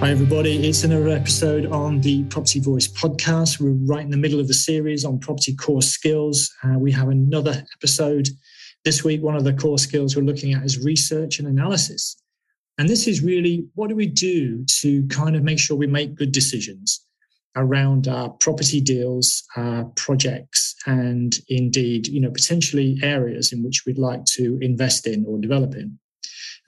Hi, everybody. It's another episode on the Property Voice podcast. We're right in the middle of the series on property core skills. Uh, we have another episode this week. One of the core skills we're looking at is research and analysis. And this is really what do we do to kind of make sure we make good decisions around our property deals, our projects, and indeed, you know, potentially areas in which we'd like to invest in or develop in.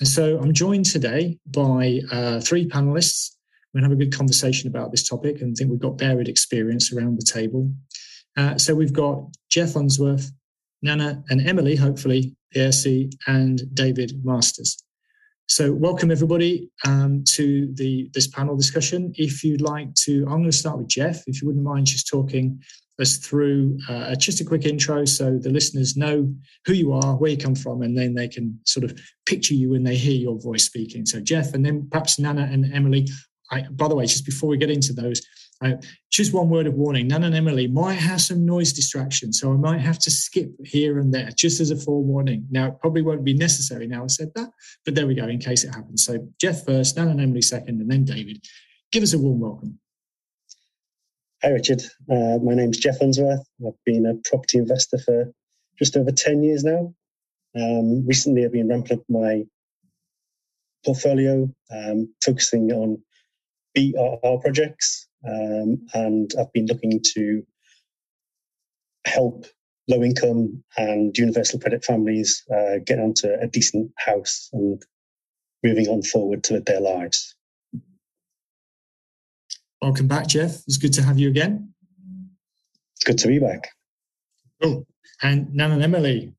And so I'm joined today by uh, three panelists. We're going to have a good conversation about this topic and I think we've got varied experience around the table. Uh, so we've got Jeff Unsworth, Nana and Emelie, hopefully, Piesie, and David Masters. So welcome everybody um, to the this panel discussion. If you'd like to, I'm going to start with Jeff. If you wouldn't mind just talking us through uh, just a quick intro so the listeners know who you are, where you come from, and then they can sort of picture you when they hear your voice speaking. So, Jeff, and then perhaps Nana and Emelie. I, by the way, just before we get into those, I, just one word of warning Nana and Emelie might have some noise distraction, so I might have to skip here and there just as a forewarning. Now, it probably won't be necessary now I said that, but there we go in case it happens. So, Jeff first, Nana and Emelie second, and then David. Give us a warm welcome. Hi, Richard. Uh, my name's Jeff Unsworth. I've been a property investor for just over 10 years now. Um, recently, I've been ramping up my portfolio, um, focusing on BRR projects, um, and I've been looking to help low income and universal credit families uh, get onto a decent house and moving on forward to their lives. Welcome back, Jeff. It's good to have you again. It's good to be back. Cool. And Nana and Emelie.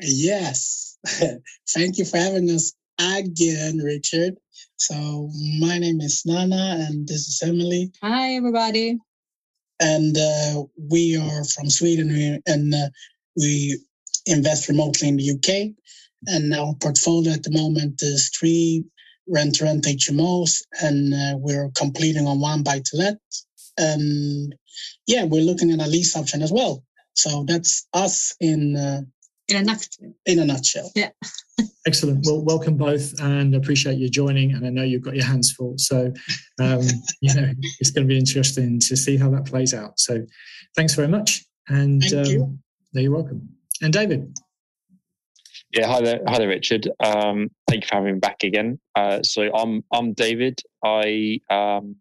Yes. Thank you for having us again, Richard. So my name is Nana and this is Emelie. Hi, everybody. And uh, we are from Sweden and uh, we invest remotely in the UK. And our portfolio at the moment is three rent to rent HMOs, and uh, we're completing on one buy to let. And yeah, we're looking at a lease option as well. So that's us in uh, in a nutshell. In a nutshell. Yeah. Excellent. Well, welcome both, and appreciate you joining. And I know you've got your hands full, so um, you know it's going to be interesting to see how that plays out. So, thanks very much, and Thank um, you. you're welcome. And David. Yeah, hi there, hi there, Richard. Um, thank you for having me back again. Uh, so I'm I'm David. I um,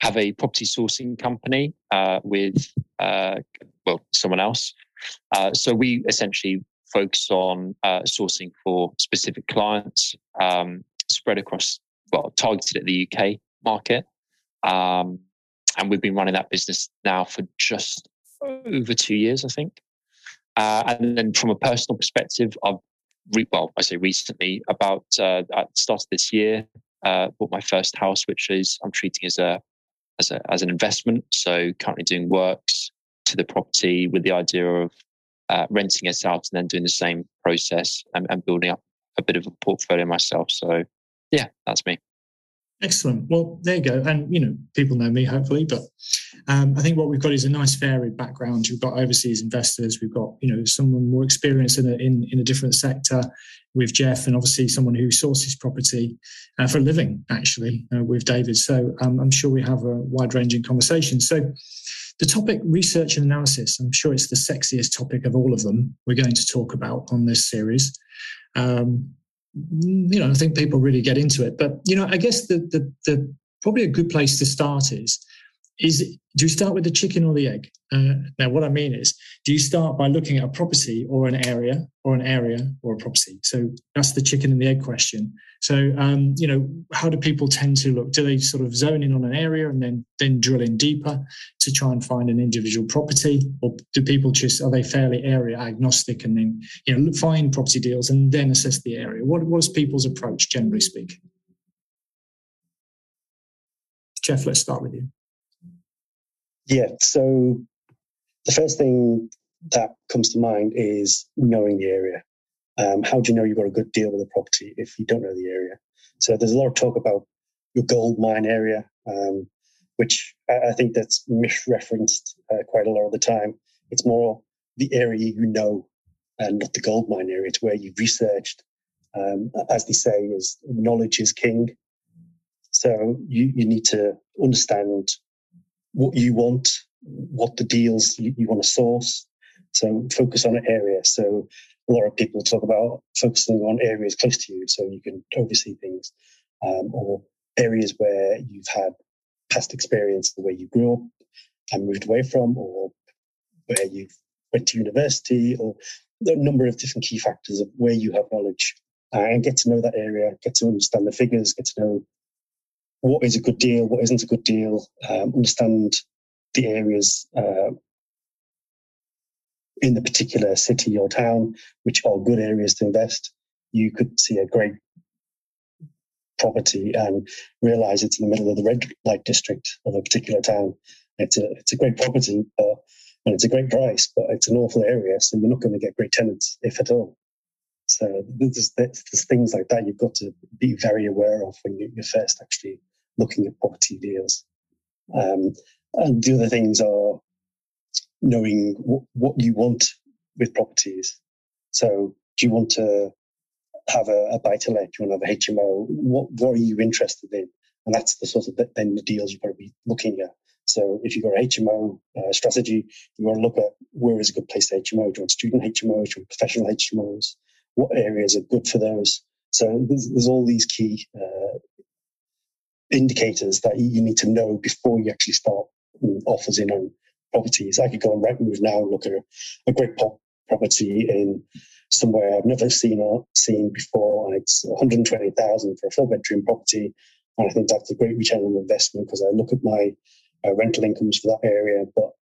have a property sourcing company uh, with uh, well someone else. Uh, so we essentially focus on uh, sourcing for specific clients, um, spread across well targeted at the UK market, um, and we've been running that business now for just over two years, I think. Uh, and then from a personal perspective, I've re- well, I say recently, about uh, at the start of this year, uh, bought my first house, which is I'm treating as a as a as an investment. So currently doing works to the property with the idea of uh, renting it out and then doing the same process and, and building up a bit of a portfolio myself. So yeah, that's me. Excellent. Well, there you go. And, you know, people know me, hopefully, but um, I think what we've got is a nice varied background. We've got overseas investors. We've got, you know, someone more experienced in a, in, in a different sector with Jeff and obviously someone who sources property uh, for a living, actually, uh, with David. So um, I'm sure we have a wide ranging conversation. So the topic research and analysis, I'm sure it's the sexiest topic of all of them we're going to talk about on this series. Um, you know, I think people really get into it. But you know, I guess the the, the probably a good place to start is is do you start with the chicken or the egg? Uh, now, what I mean is, do you start by looking at a property or an area or an area or a property? So that's the chicken and the egg question. So, um, you know, how do people tend to look? Do they sort of zone in on an area and then then drill in deeper to try and find an individual property, or do people just are they fairly area agnostic and then you know find property deals and then assess the area? What was people's approach generally speaking? Jeff, let's start with you. Yeah. So the first thing that comes to mind is knowing the area. Um, how do you know you've got a good deal with a property if you don't know the area? So there's a lot of talk about your gold mine area, um, which I, I, think that's misreferenced uh, quite a lot of the time. It's more the area you know and not the gold mine area. It's where you've researched. Um, as they say, is knowledge is king. So you, you need to understand what you want, what the deals you, you want to source. So focus on an area. So a lot of people talk about focusing on areas close to you so you can oversee things, um, or areas where you've had past experience, where you grew up and moved away from, or where you went to university, or a number of different key factors of where you have knowledge uh, and get to know that area, get to understand the figures, get to know what is a good deal, what isn't a good deal, um, understand the areas uh, in the particular city or town which are good areas to invest. You could see a great property and realize it's in the middle of the red light district of a particular town. It's a it's a great property, uh, and it's a great price, but it's an awful area, so you're not going to get great tenants, if at all. So there's, there's things like that you've got to be very aware of when you're first actually looking at property deals. Um, and the other things are knowing what, what you want with properties. So do you want to have a, a buy to let? Do you want to have a HMO? What, what are you interested in? And that's the sort of then the deals you've got to be looking at. So if you've got an HMO uh, strategy, you want to look at where is a good place to HMO. Do you want student HMOs? Do you want professional HMOs? What areas are good for those? So there's, there's all these key uh, indicators that you need to know before you actually start offers in on properties. I could go on Rightmove now and look at a, great pop property in somewhere I've never seen or seen before, and it's 120,000 for a four bedroom property. And I think that's a great return on investment because I look at my uh, rental incomes for that area, but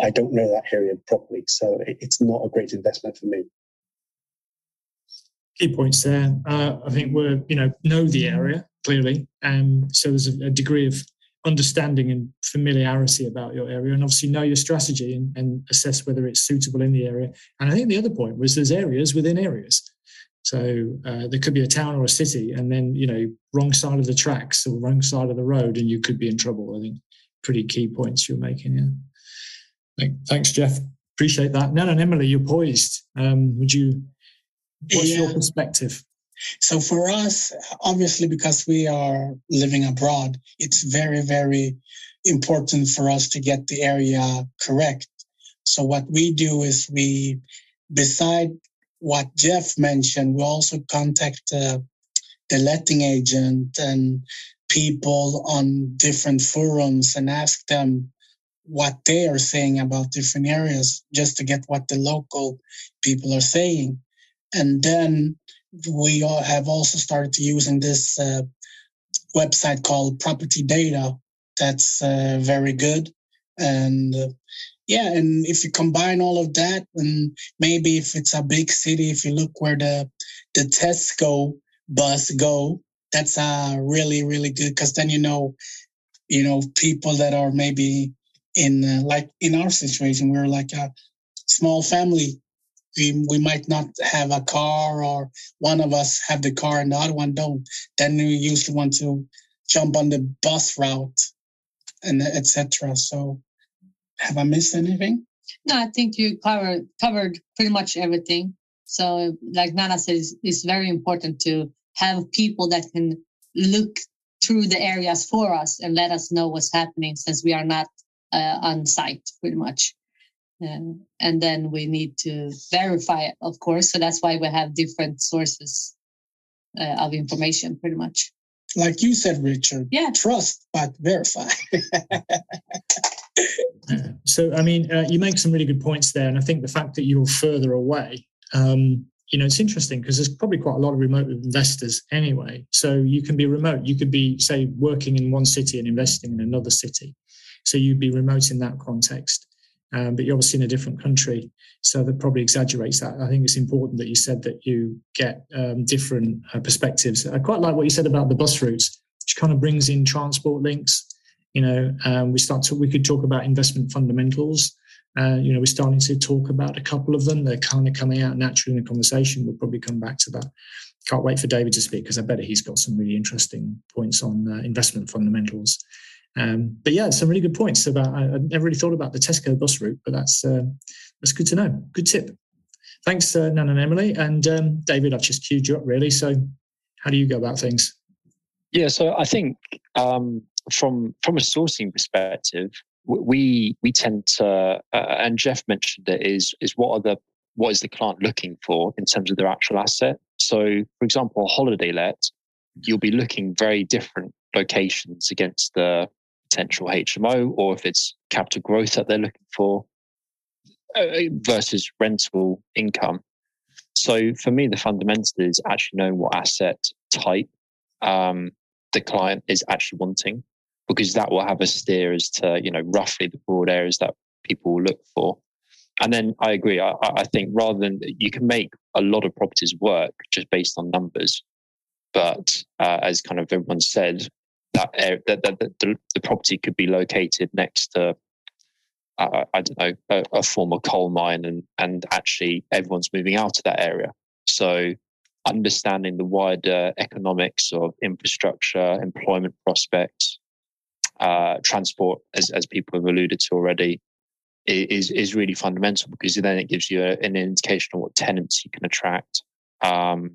I don't know that area properly, so it, it's not a great investment for me. Key points there. Uh, I think we're you know know the area clearly, um, so there's a, a degree of understanding and familiarity about your area and obviously know your strategy and, and, assess whether it's suitable in the area. And i think the other point was there's areas within areas. So uh, there could be a town or a city and then you know wrong side of the tracks or wrong side of the road and you could be in trouble i think. Pretty key points you're making yeah. Thanks jeff. Appreciate that. Nan and emelie you're poised. Um, would you what's yeah. your perspective so for us, obviously, because we are living abroad, it's very, very important for us to get the area correct. So what we do is we, beside what Jeff mentioned, we also contact the letting agent and people on different forums and ask them what they are saying about different areas just to get what the local people are saying. And then we have also started using this uh, website called Property Data. That's uh, very good. And uh, yeah, and if you combine all of that, and maybe if it's a big city, if you look where the the Tesco bus go, that's uh, really really good because then you know, you know, people that are maybe in uh, like in our situation, we're like a small family we, we might not have a car or one of us have the car and the other one don't. Then we usually want to jump on the bus route and etc so have i missed anything? No i think you covered covered pretty much everything. So like nana says it's very important to have people that can look through the areas for us and let us know what's happening since we are not uh, on site pretty much and then we need to verify it, of course. So that's why we have different sources uh, of information, pretty much. Like you said, Richard. Yeah. Trust, but verify. so, I mean, uh, you make some really good points there. And I think the fact that you're further away, um, you know, it's interesting because there's probably quite a lot of remote investors anyway. So you can be remote. You could be, say, working in one city and investing in another city. So you'd be remote in that context um, but you're obviously in a different country, so that probably exaggerates that. I think it's important that you said that you get um, different uh, perspectives. I quite like what you said about the bus routes, which kind of brings in transport links You know, um, we start to we could talk about investment fundamentals. Uh, you know, we're starting to talk about a couple of them. They're kind of coming out naturally in the conversation. We'll probably come back to that. Can't wait for David to speak because I bet he's got some really interesting points on uh, investment fundamentals. Um, but yeah, some really good points about. I, I, never really thought about the Tesco bus route, but that's uh, that's good to know. Good tip. Thanks, uh, Nan and Emelie and um, David. I've just queued you up really. So, how do you go about things? Yeah, so I think um, from from a sourcing perspective, we we tend to, uh, and Jeff mentioned it is is what are the what is the client looking for in terms of their actual asset. So, for example, a holiday let, you'll be looking very different locations against the potential HMO, or if it's capital growth that they're looking for uh, versus rental income. So, for me, the fundamental is actually knowing what asset type um, the client is actually wanting, because that will have a steer as to you know roughly the broad areas that people will look for. And then I agree. I, I think rather than you can make a lot of properties work just based on numbers, but uh, as kind of everyone said, that, that, that, that the, the, property could be located next to uh, I don't know a, a, former coal mine, and and actually everyone's moving out of that area. So understanding the wider economics of infrastructure, employment prospects, uh, transport, as as people have alluded to already, is is really fundamental because then it gives you a, an indication of what tenants you can attract, um,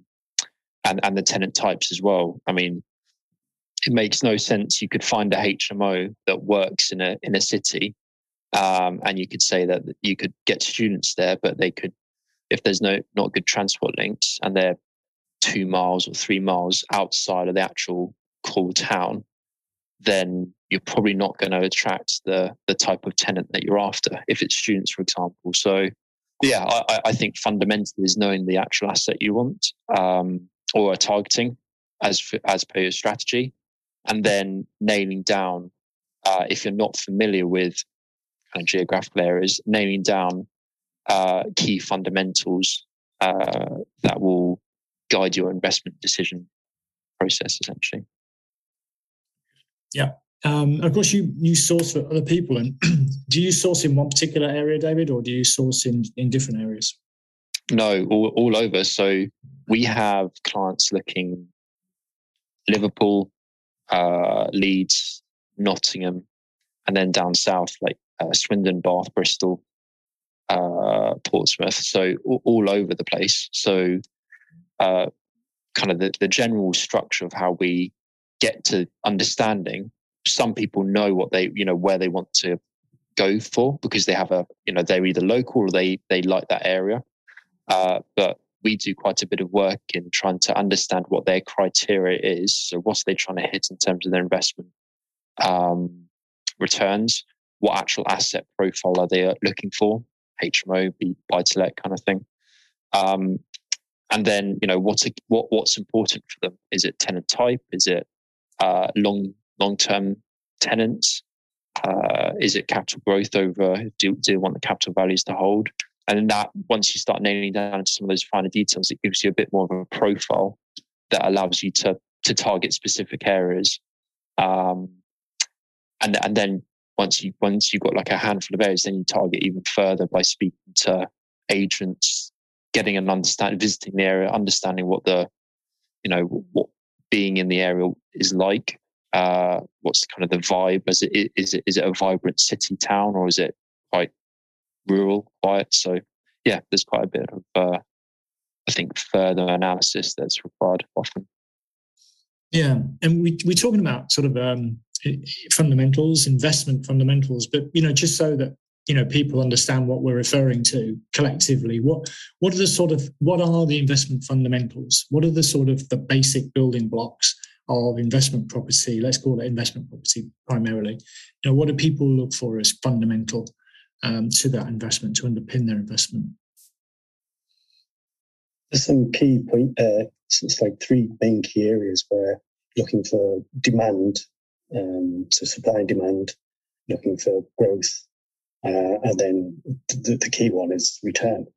and and the tenant types as well. I mean, it makes no sense. You could find a HMO that works in a in a city, um, and you could say that you could get students there, but they could, if there's no not good transport links, and they're two miles or three miles outside of the actual core town, then you're probably not going to attract the the type of tenant that you're after if it's students, for example. So, yeah, I, I think fundamentally is knowing the actual asset you want um, or a targeting as as per your strategy, and then nailing down uh, if you're not familiar with kind of geographical areas, nailing down uh, key fundamentals uh, that will guide your investment decision process essentially. Yeah. Um, of course, you you source for other people, and do you source in one particular area, David, or do you source in in different areas? No, all, all over. So we have clients looking Liverpool, uh, Leeds, Nottingham, and then down south like uh, Swindon, Bath, Bristol, uh, Portsmouth. So all, all, over the place. So uh, kind of the, the general structure of how we get to understanding some people know what they you know where they want to go for because they have a you know they're either local or they they like that area uh, but we do quite a bit of work in trying to understand what their criteria is so what are they trying to hit in terms of their investment um, returns what actual asset profile are they looking for hmo buy to let kind of thing um, and then you know what's what what's important for them is it tenant type is it uh, long long term tenants? Uh, is it capital growth over? Do, do they want the capital values to hold? And that once you start nailing down into some of those finer details, it gives you a bit more of a profile that allows you to to target specific areas. Um, and and then once you once you've got like a handful of areas, then you target even further by speaking to agents, getting an understanding, visiting the area, understanding what the you know what being in the area is like. Uh, what's kind of the vibe? Is it is it is it a vibrant city town or is it quite rural, quiet? So yeah, there's quite a bit of uh, I think further analysis that's required often. Yeah, and we we're talking about sort of um, fundamentals, investment fundamentals, but you know, just so that you know people understand what we're referring to collectively what what are the sort of what are the investment fundamentals what are the sort of the basic building blocks of investment property let's call it investment property primarily you know what do people look for as fundamental um, to that investment to underpin their investment there's some key point uh, it's like three main key areas where looking for demand um, so supply and demand looking for growth uh, and then the, the, key one is return.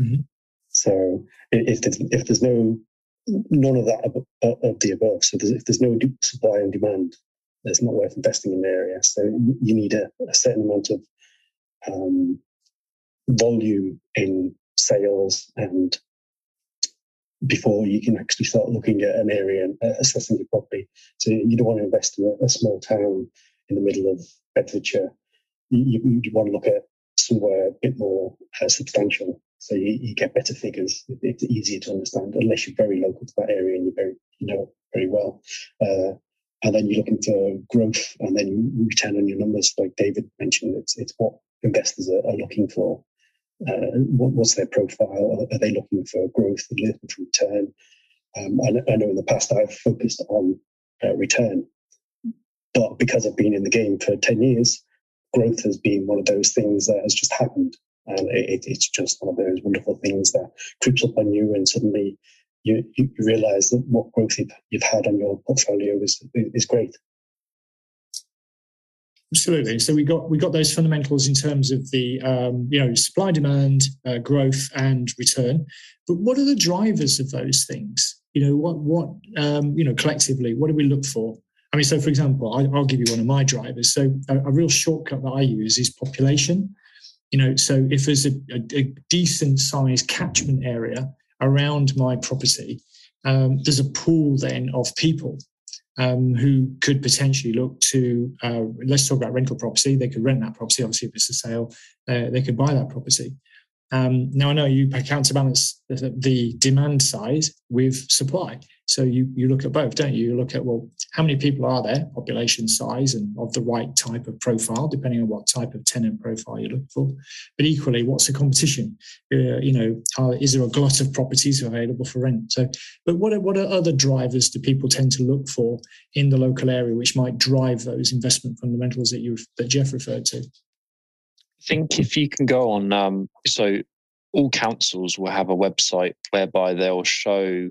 Mm-hmm. So if there's, if there's no none of that of, of the above, so there's, if there's no supply and demand, it's not worth investing in the area. So you need a, a certain amount of um, volume in sales and before you can actually start looking at an area and uh, assessing your property. So you don't want to invest in a, a small town in the middle of Bedfordshire. You, you, you want to look at somewhere a bit more uh, substantial. So you, you, get better figures. It's easier to understand unless you're very local to that area and you very you know it very well. Uh, and then you're looking for growth and then you return on your numbers, like David mentioned. It's it's what investors are, are looking for. Uh, what, what's their profile? Are they looking for growth? Looking for return? Um, I, I, know in the past I've focused on uh, return, but because I've been in the game for 10 years, growth has been one of those things that has just happened. And it, it's just one of those wonderful things that creeps up on you, and suddenly you, you realize that what growth you've, you've had on your portfolio is, is great. Absolutely. So we got we got those fundamentals in terms of the um, you know supply demand, uh, growth, and return. But what are the drivers of those things? You know what what um, you know collectively. What do we look for? I mean, so for example, I, will give you one of my drivers. So a, a, real shortcut that I use is population. You know, so if there's a, a, a decent sized catchment area around my property, um, there's a pool then of people um, who could potentially look to, uh, let's talk about rental property. They could rent that property. Obviously, if it's a sale, uh, they could buy that property. Um, now I know you counterbalance the, demand side with supply. So you you look at both, don't you? You look at well, how many people are there, population size, and of the right type of profile, depending on what type of tenant profile you look for. But equally, what's the competition? Uh, you know, are, is there a glut of properties available for rent? So, but what are, what are other drivers do people tend to look for in the local area, which might drive those investment fundamentals that you that Jeff referred to? Think if you can go on, um, so all councils will have a website whereby they'll show,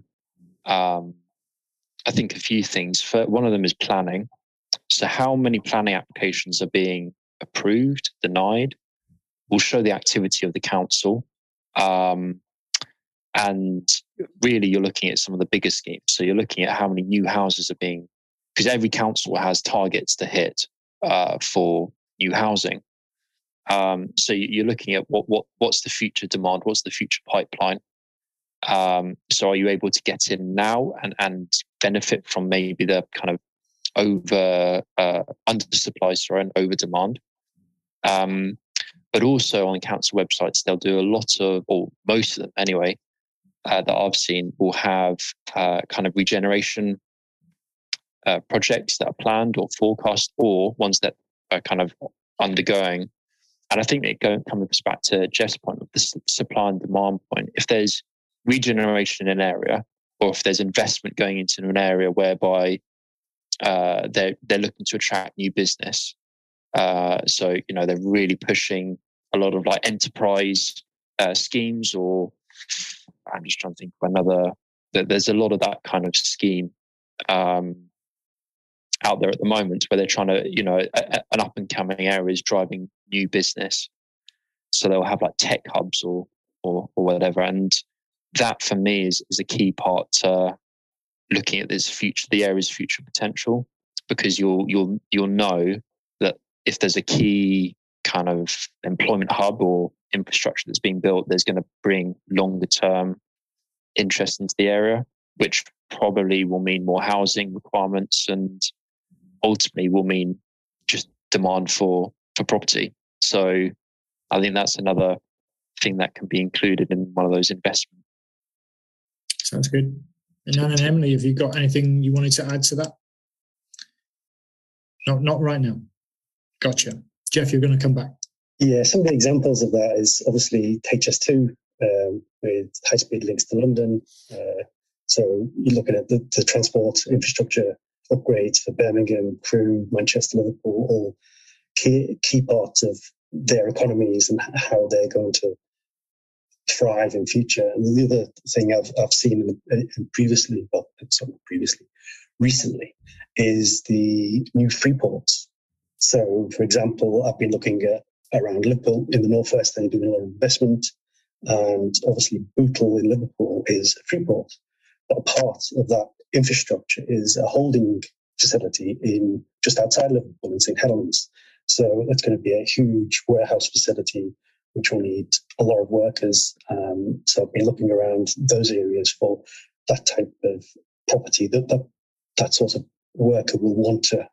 um, I think, a few things. For, one of them is planning. So, how many planning applications are being approved, denied? Will show the activity of the council. Um, and really, you're looking at some of the bigger schemes. So, you're looking at how many new houses are being, because every council has targets to hit uh, for new housing. Um, so you're looking at what what what's the future demand, what's the future pipeline. Um, so are you able to get in now and and benefit from maybe the kind of over uh, under supply sorry and over demand. Um, but also on council websites, they'll do a lot of, or most of them anyway, uh, that I've seen will have uh, kind of regeneration uh, projects that are planned or forecast, or ones that are kind of undergoing and I think it comes back to Jeff's point of the supply and demand point. If there's regeneration in an area, or if there's investment going into an area whereby uh, they're they're looking to attract new business, uh, so you know they're really pushing a lot of like enterprise uh, schemes, or I'm just trying to think of another. There's a lot of that kind of scheme um, out there at the moment where they're trying to, you know, a, an up and coming area is driving new business. So they'll have like tech hubs or, or, or whatever. And that for me is, is a key part to looking at this future, the area's future potential, because you'll, you'll, you'll know that if there's a key kind of employment hub or infrastructure that's being built, there's going to bring longer term interest into the area, which probably will mean more housing requirements and ultimately will mean just demand for for property. So I think that's another thing that can be included in one of those investments. Sounds good. And Anne and Emelie, have you got anything you wanted to add to that? Not not right now. Gotcha. Jeff, you're going to come back. Yeah, some of the examples of that is obviously HS2 um, with high speed links to London. Uh, so you're looking at the, the transport infrastructure upgrades for Birmingham, Crewe, Manchester, Liverpool, all key, key parts of their economies and how they're going to thrive in future. And the other thing I've, I've seen previously, well, sorry, previously, recently, is the new free ports. So, for example, I've been looking at around Liverpool in the northwest, they're doing a lot of investment. And obviously, Bootle in Liverpool is a free port. But a part of that infrastructure is a holding facility in just outside Liverpool in St Helens. So it's going to be a huge warehouse facility, which will need a lot of workers. Um, so I've been looking around those areas for that type of property that that, that sort of worker will want to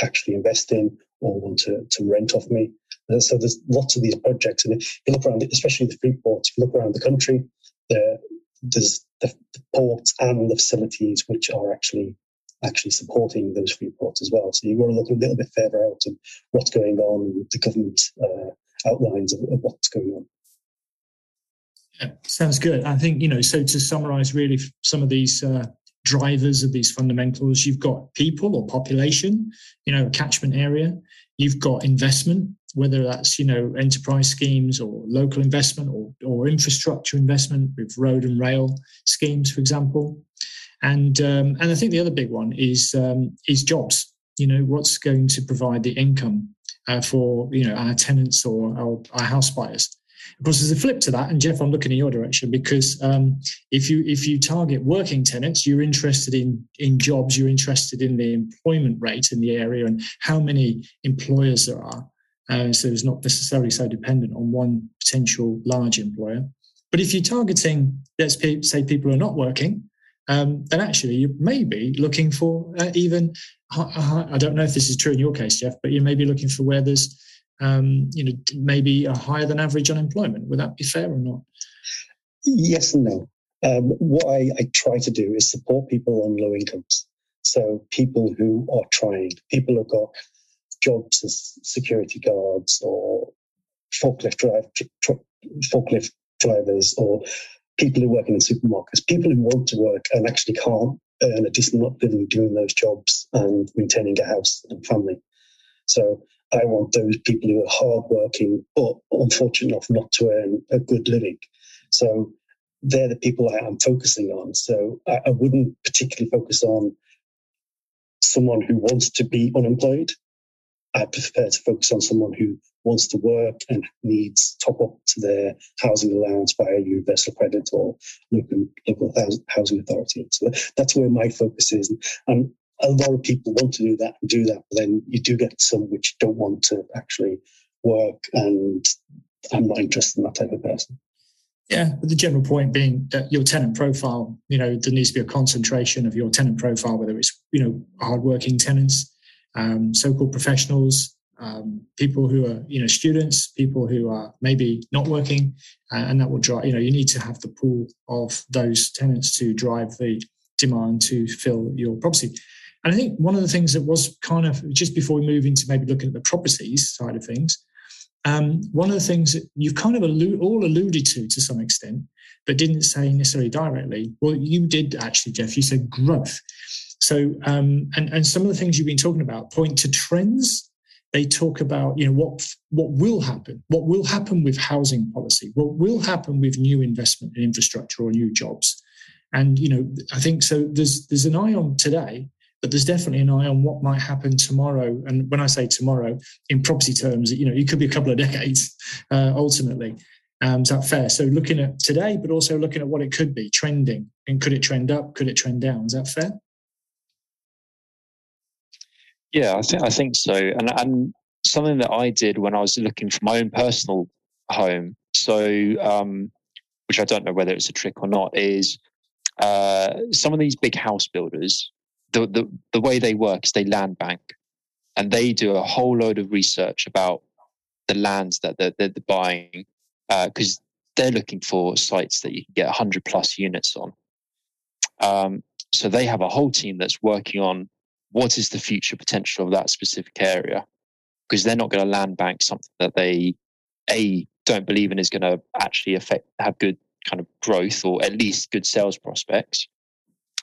actually invest in or want to, to rent off me. Uh, so there's lots of these projects, and if you look around, especially the Freeport, if you look around the country, there, there's the, the ports and the facilities which are actually actually supporting those free ports as well. So you've got to look a little bit further out and what's going on, the government uh, outlines of, of, what's going on. Yeah, sounds good. I think, you know, so to summarize really some of these uh, drivers of these fundamentals, you've got people or population, you know, catchment area, you've got investment, whether that's you know enterprise schemes or local investment or, or infrastructure investment with road and rail schemes, for example. And um, and I think the other big one is um, is jobs. You know, what's going to provide the income uh, for you know our tenants or our, house buyers. Of course, there's a flip to that, and Jeff, I'm looking in your direction because um, if you if you target working tenants, you're interested in in jobs, you're interested in the employment rate in the area and how many employers there are. Uh, so it's not necessarily so dependent on one potential large employer. But if you're targeting, let's say people who are not working, um, then actually you may be looking for uh, even, I don't know if this is true in your case, Jeff, but you may be looking for where there's, um, you know, maybe a higher than average unemployment. Would that be fair or not? Yes and no. Um, what I, I try to do is support people on low incomes. So people who are trying, people who've got jobs as security guards or forklift drive, forklift drivers or people who work in supermarkets, people who want to work and actually can't earn a decent living doing those jobs and maintaining a house and family. So I want those people who are hardworking but unfortunate enough not to earn a good living. So they're the people I am focusing on. So I, I wouldn't particularly focus on someone who wants to be unemployed I prefer to focus on someone who wants to work and needs top up to their housing allowance by a universal credit or local, local housing authority. So that's where my focus is. And a lot of people want to do that and do that, but then you do get some which don't want to actually work. And I'm not interested in that type of person. Yeah, but the general point being that your tenant profile, you know, there needs to be a concentration of your tenant profile, whether it's, you know, hardworking tenants um, so-called professionals, um, people who are you know students, people who are maybe not working, uh, and that will drive. You know, you need to have the pool of those tenants to drive the demand to fill your property. And I think one of the things that was kind of just before we move into maybe looking at the properties side of things, um, one of the things that you've kind of allude, all alluded to to some extent, but didn't say necessarily directly. Well, you did actually, Jeff. You said growth. So, um, and and some of the things you've been talking about point to trends. They talk about you know what what will happen, what will happen with housing policy, what will happen with new investment in infrastructure or new jobs, and you know I think so. There's there's an eye on today, but there's definitely an eye on what might happen tomorrow. And when I say tomorrow, in property terms, you know it could be a couple of decades uh, ultimately. Um, is that fair? So looking at today, but also looking at what it could be trending, and could it trend up? Could it trend down? Is that fair? Yeah, I think I think so, and and something that I did when I was looking for my own personal home. So, um, which I don't know whether it's a trick or not, is uh, some of these big house builders. The, the the way they work is they land bank, and they do a whole load of research about the lands that they're, they're buying because uh, they're looking for sites that you can get 100 plus units on. Um, so they have a whole team that's working on what is the future potential of that specific area? Because they're not going to land bank something that they a don't believe in is going to actually affect have good kind of growth or at least good sales prospects.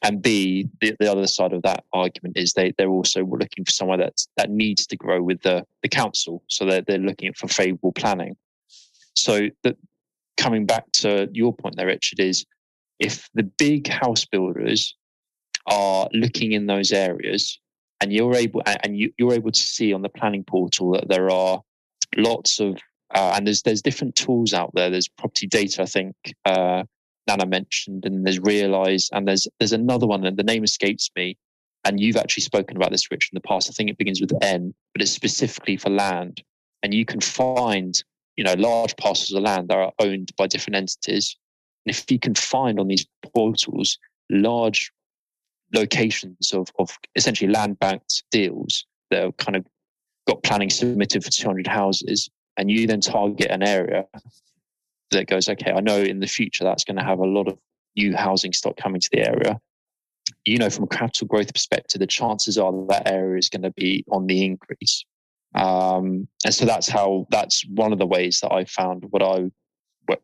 And B, the, the other side of that argument is they they're also looking for somewhere that that needs to grow with the the council, so they're they're looking for favourable planning. So that coming back to your point there, Richard, is if the big house builders are looking in those areas and you're able and you, are able to see on the planning portal that there are lots of uh, and there's there's different tools out there there's property data i think uh, nana mentioned and there's Realyse and there's there's another one and the name escapes me and you've actually spoken about this, Rich, in the past. I think it begins with N, but it's specifically for land. And you can find, you know, large parcels of land that are owned by different entities. And if you can find on these portals large locations of, of essentially land banked deals that are kind of got planning submitted for 200 houses, and you then target an area that goes, okay, I know in the future that's going to have a lot of new housing stock coming to the area you know, from a capital growth perspective, the chances are that, area is going to be on the increase. Um, and so that's how, that's one of the ways that I found what I,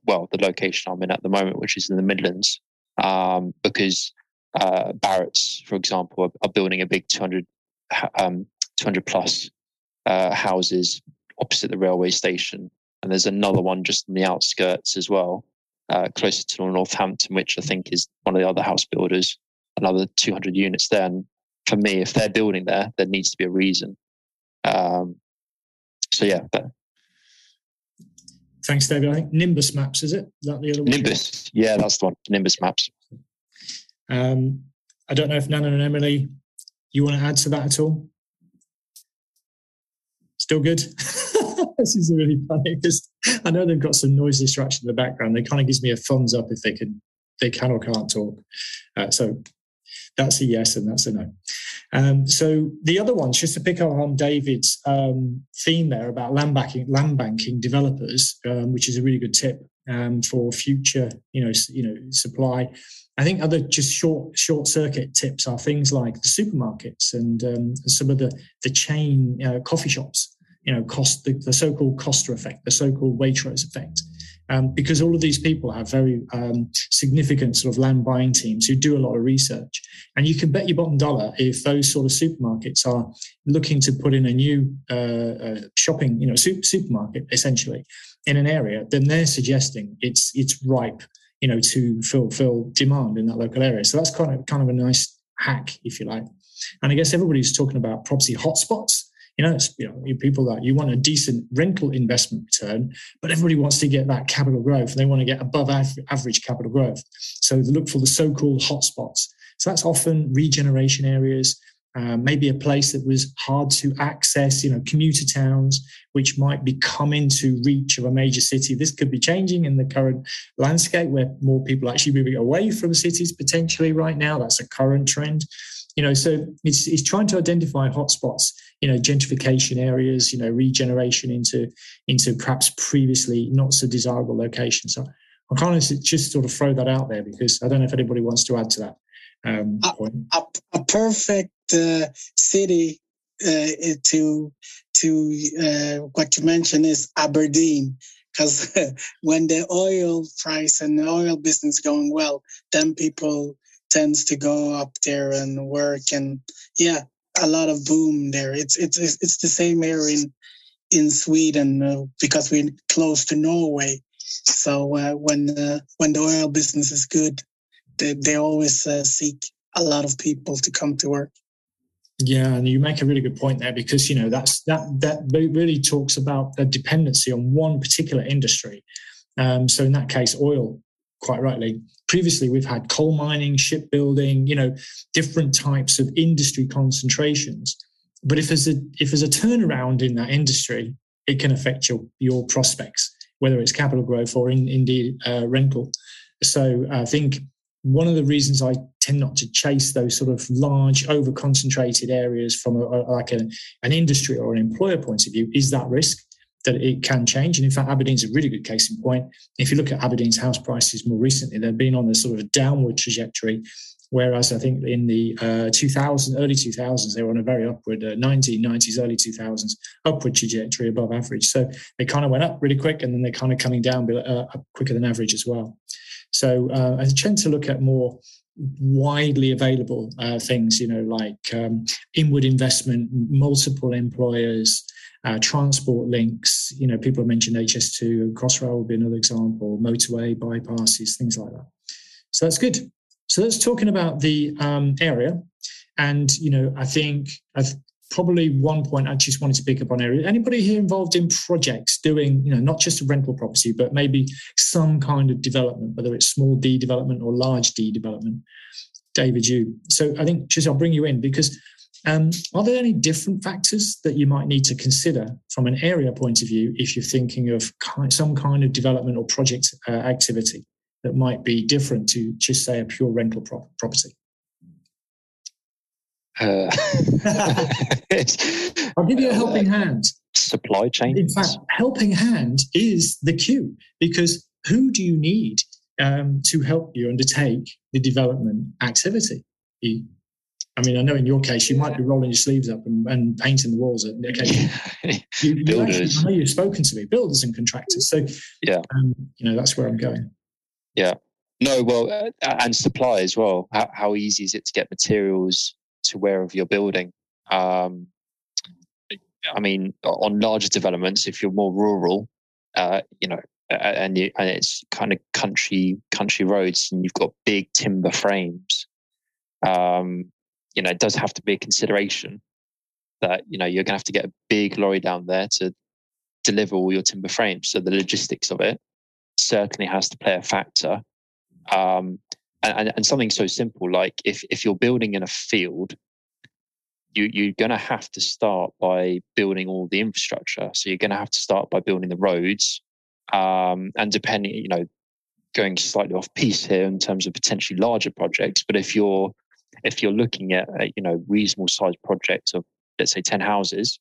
well, the location I'm in at the moment, which is in the Midlands, um, because uh, Barratt's, for example, are, are, building a big 200, um, 200 plus uh, houses opposite the railway station. And there's another one just in the outskirts as well, uh, closer to Northampton, which I think is one of the other house builders another 200 units there. And for me, if they're building there, there needs to be a reason. Um, so yeah, but Thanks, David. I think Nimbus Maps is it? Is that the other one? Nimbus, yeah, that's the one. Nimbus Maps. Um, I don't know if Nana and Emelie, you want to add to that at all? Still good. this is really funny because I know they've got some noise distraction in the background. They kind of gives me a thumbs up if they can they can or can't talk. Uh, so that's a yes and that's a no. Um, so the other ones, just to pick up on David's um, theme there about land banking, land banking developers, um, which is a really good tip um, for future, you know, you know, supply. I think other just short short circuit tips are things like the supermarkets and um, some of the the chain uh, coffee shops. You know, cost the, the so-called Costa effect, the so-called Waitrose effect um, because all of these people have very um, significant sort of land buying teams who do a lot of research. And you can bet your bottom dollar if those sort of supermarkets are looking to put in a new uh, uh, shopping, you know, super, supermarket essentially in an area, then they're suggesting it's it's ripe, you know, to fulfill demand in that local area. So that's kind of kind of a nice hack, if you like. And I guess everybody's talking about property hotspots you know, it's you know, people that you want a decent rental investment return, but everybody wants to get that capital growth. They want to get above average capital growth. So they look for the so-called hotspots. So that's often regeneration areas, uh, maybe a place that was hard to access, you know, commuter towns, which might be coming to reach of a major city. This could be changing in the current landscape where more people are actually moving away from cities potentially right now. That's a current trend you know so it's, it's trying to identify hotspots you know gentrification areas you know regeneration into into perhaps previously not so desirable locations so i kind of just sort of throw that out there because i don't know if anybody wants to add to that um, a, a, a, perfect uh, city uh, to to uh, what you mentioned is aberdeen because when the oil price and the oil business going well then people tends to go up there and work and yeah a lot of boom there. It's it's it's the same here in in sweden uh, because we're close to norway. So uh, when uh, when the oil business is good they, they always uh, seek a lot of people to come to work yeah, and you make a really good point there because you know that's that that really talks about the dependency on one particular industry. Um, so in that case, oil quite rightly. Previously, we've had coal mining, shipbuilding, you know, different types of industry concentrations. But if there's a if there's a turnaround in that industry, it can affect your your prospects, whether it's capital growth or in, indeed uh, rental. So I think one of the reasons I tend not to chase those sort of large, over concentrated areas from a, like a, an industry or an employer point of view is that risk that it can change. And in fact, Aberdeen's a really good case in point. If you look at Aberdeen's house prices more recently, they've been on a sort of downward trajectory. Whereas I think in the uh, 2000, early 2000s, they were on a very upward, uh, 1990s, early 2000s, upward trajectory above average. So they kind of went up really quick and then they're kind of coming down uh, quicker than average as well. So uh, I tend to look at more widely available uh, things, you know, like um, inward investment, multiple employers, uh, transport links. You know, people have mentioned HS2, Crossrail would be another example, motorway bypasses, things like that. So that's good. So that's talking about the um, area. And, you know, I think I've probably one point I just wanted to pick up on area. Anybody here involved in projects doing, you know, not just a rental property, but maybe some kind of development, whether it's small D development or large D development? David, you. So I think just I'll bring you in because um, are there any different factors that you might need to consider from an area point of view if you're thinking of some kind of development or project uh, activity that might be different to just say a pure rental pro- property? Uh, I'll give you a helping hand. Supply chain. In fact, helping hand is the cue because who do you need um, to help you undertake the development activity? You, I mean, I know in your case you might be rolling your sleeves up and, and painting the walls. At, okay, you, builders. Know you've spoken to me, builders and contractors. So yeah, um, you know that's where I'm going. Yeah. No, well, uh, and supply as well. How, how easy is it to get materials to wherever you're building. Um, I mean, on larger developments, if you're more rural, uh, you know, and, you, and it's kind of country country roads, and you've got big timber frames, um, you know, it does have to be a consideration that you know you're going to have to get a big lorry down there to deliver all your timber frames. So the logistics of it certainly has to play a factor. Um, and, and something so simple like if if you're building in a field you, you're going to have to start by building all the infrastructure. So you're going to have to start by building the roads, um, and depending, you know, going slightly off piece here in terms of potentially larger projects. But if you're if you're looking at a, you know reasonable sized project of let's say ten houses,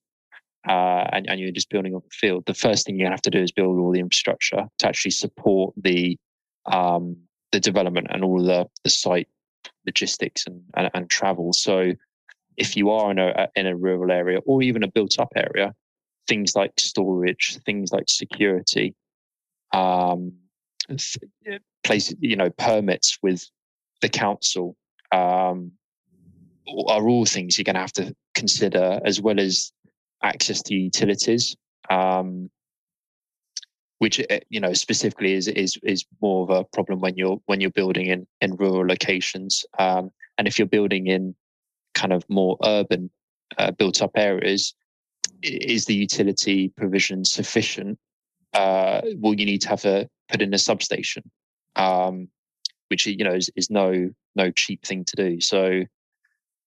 uh, and, and you're just building up the field, the first thing you have to do is build all the infrastructure to actually support the um, the development and all the, the site logistics and, and, and travel. So if you are in a in a rural area or even a built up area, things like storage, things like security, um, place you know permits with the council um, are all things you're going to have to consider as well as access to utilities. Um, which eh, you know specifically is is is more of a problem when you're when you're building in in rural locations. Um, and if you're building in kind of more urban uh, built up areas is the utility provision sufficient? Uh, you need to have a put in a substation? Um, which you know is, is no no cheap thing to do. So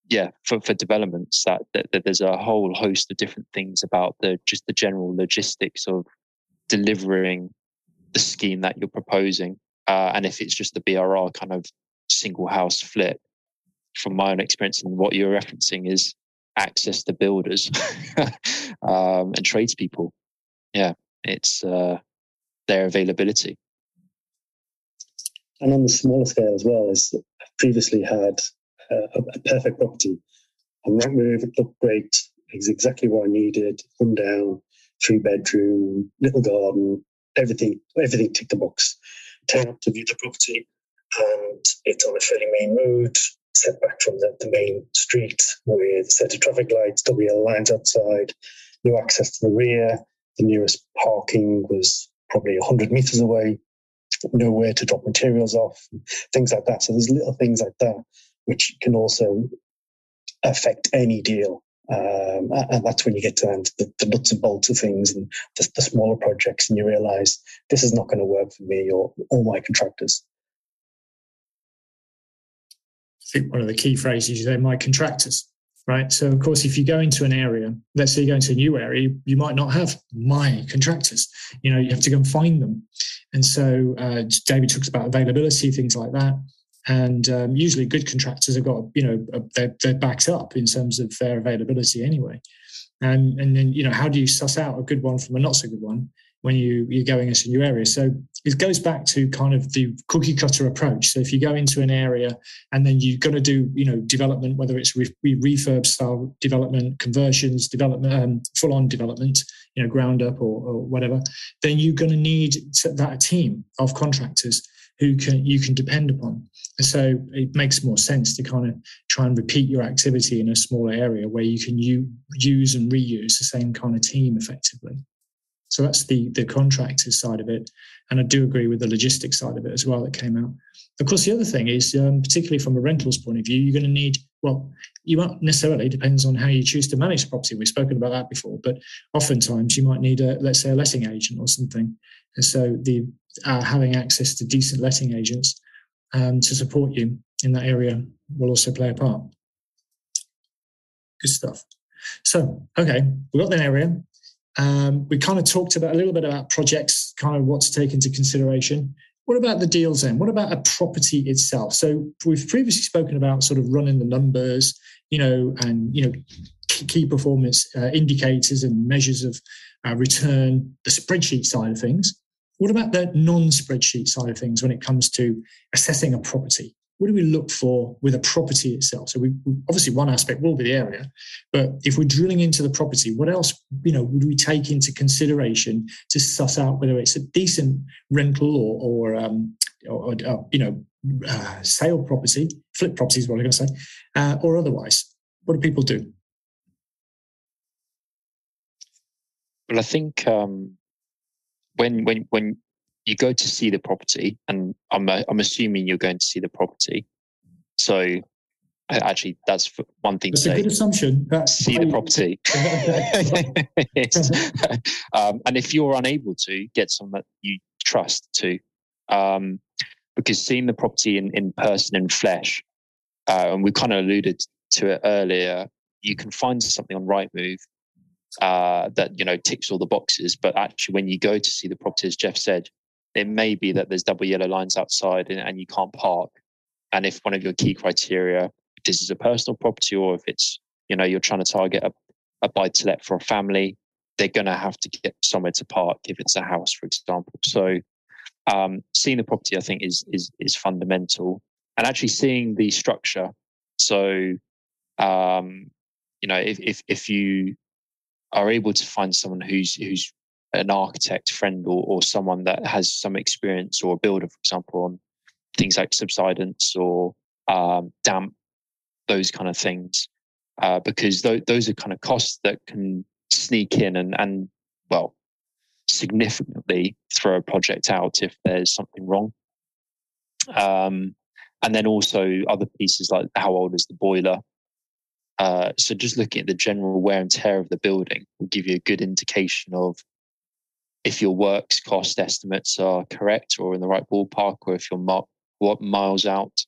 yeah for, for developments that, that, that there's a whole host of different things about the just the general logistics of delivering the scheme that you're proposing. Uh, and if it's just the BRR kind of single house flip, from my own experience and what you're referencing is access to builders um, and tradespeople. Yeah, it's uh, their availability. And on the smaller scale as well, is I've previously had uh, a, perfect property, a Rightmove, it looked great, it's exactly what I needed, come down, three bedroom, little garden, everything, everything ticked the box. Turn up to view the property, and it's on a fairly main road, set back from the, the main street with set of traffic lights, WL lines outside, no access to the rear. The nearest parking was probably 100 meters away, nowhere to drop materials off, things like that. So there's little things like that which can also affect any deal. Um, and that's when you get to the, the, nuts and bolts of things and the, the smaller projects, and you realize this is not going to work for me or all my contractors. I think one of the key phrases is they're my contractors, right? So, of course, if you go into an area, let's say you go into a new area, you might not have my contractors. You know, you have to go and find them. And so, uh, David talks about availability, things like that and um, usually good contractors have got you know they're, they're backed up in terms of their availability anyway. And and then you know how do you suss out a good one from a not so good one when you you're going into a new area? So it goes back to kind of the cookie cutter approach. So if you go into an area and then you're going to do you know development whether it's re- refurb style development conversions development um, full on development you know ground up or, or whatever then you're going to need that team of contractors who can you can depend upon. And so it makes more sense to kind of try and repeat your activity in a smaller area where you can u- use and reuse the same kind of team effectively. So that's the the contractor side of it, and I do agree with the logistics side of it as well that came out. Of course, the other thing is, um, particularly from a rentals point of view, you're going to need well, you won't necessarily depends on how you choose to manage the property. We've spoken about that before, but oftentimes you might need a let's say a letting agent or something. And so the uh, having access to decent letting agents um, to support you in that area will also play a part. Good stuff. So, okay, we've got that area. Um, we kind of talked about a little bit about projects, kind of what to take into consideration. What about the deals then? What about a property itself? So we've previously spoken about sort of running the numbers, you know, and you know, key performance uh, indicators and measures of uh, return, the spreadsheet side of things. What about the non-spreadsheet side of things when it comes to assessing a property? What do we look for with a property itself? So we obviously one aspect will be the area, but if we're drilling into the property, what else you know would we take into consideration to suss out whether it's a decent rental or or, um, or, or you know uh, sale property, flip property is what I'm going to say, uh, or otherwise? What do people do? Well, I think um, when when when you go to see the property, and I'm I'm assuming you're going to see the property. So actually, that's one thing. That's to a say. good assumption. see the property, um, and if you're unable to get someone that you trust to, um, because seeing the property in, in person in flesh, uh, and we kind of alluded to it earlier, you can find something on Rightmove uh, that you know ticks all the boxes. But actually, when you go to see the property, as Jeff said, it may be that there's double yellow lines outside and, and you can't park. And if one of your key criteria, this is a personal property or if it's, you know, you're trying to target a, a buy to let for a family, they're going to have to get somewhere to park if it's a house, for example. So, um, seeing the property, I think, is is is fundamental, and actually seeing the structure. So, um, you know, if if if you are able to find someone who's who's an architect friend or, or someone that has some experience or a builder, for example, on things like subsidence or um, damp, those kind of things, uh, because th- those are kind of costs that can sneak in and, and well, significantly throw a project out if there's something wrong. Um, and then also other pieces like how old is the boiler? Uh, so just looking at the general wear and tear of the building will give you a good indication of if your works cost estimates are correct or in the right ballpark, or if you're what miles out.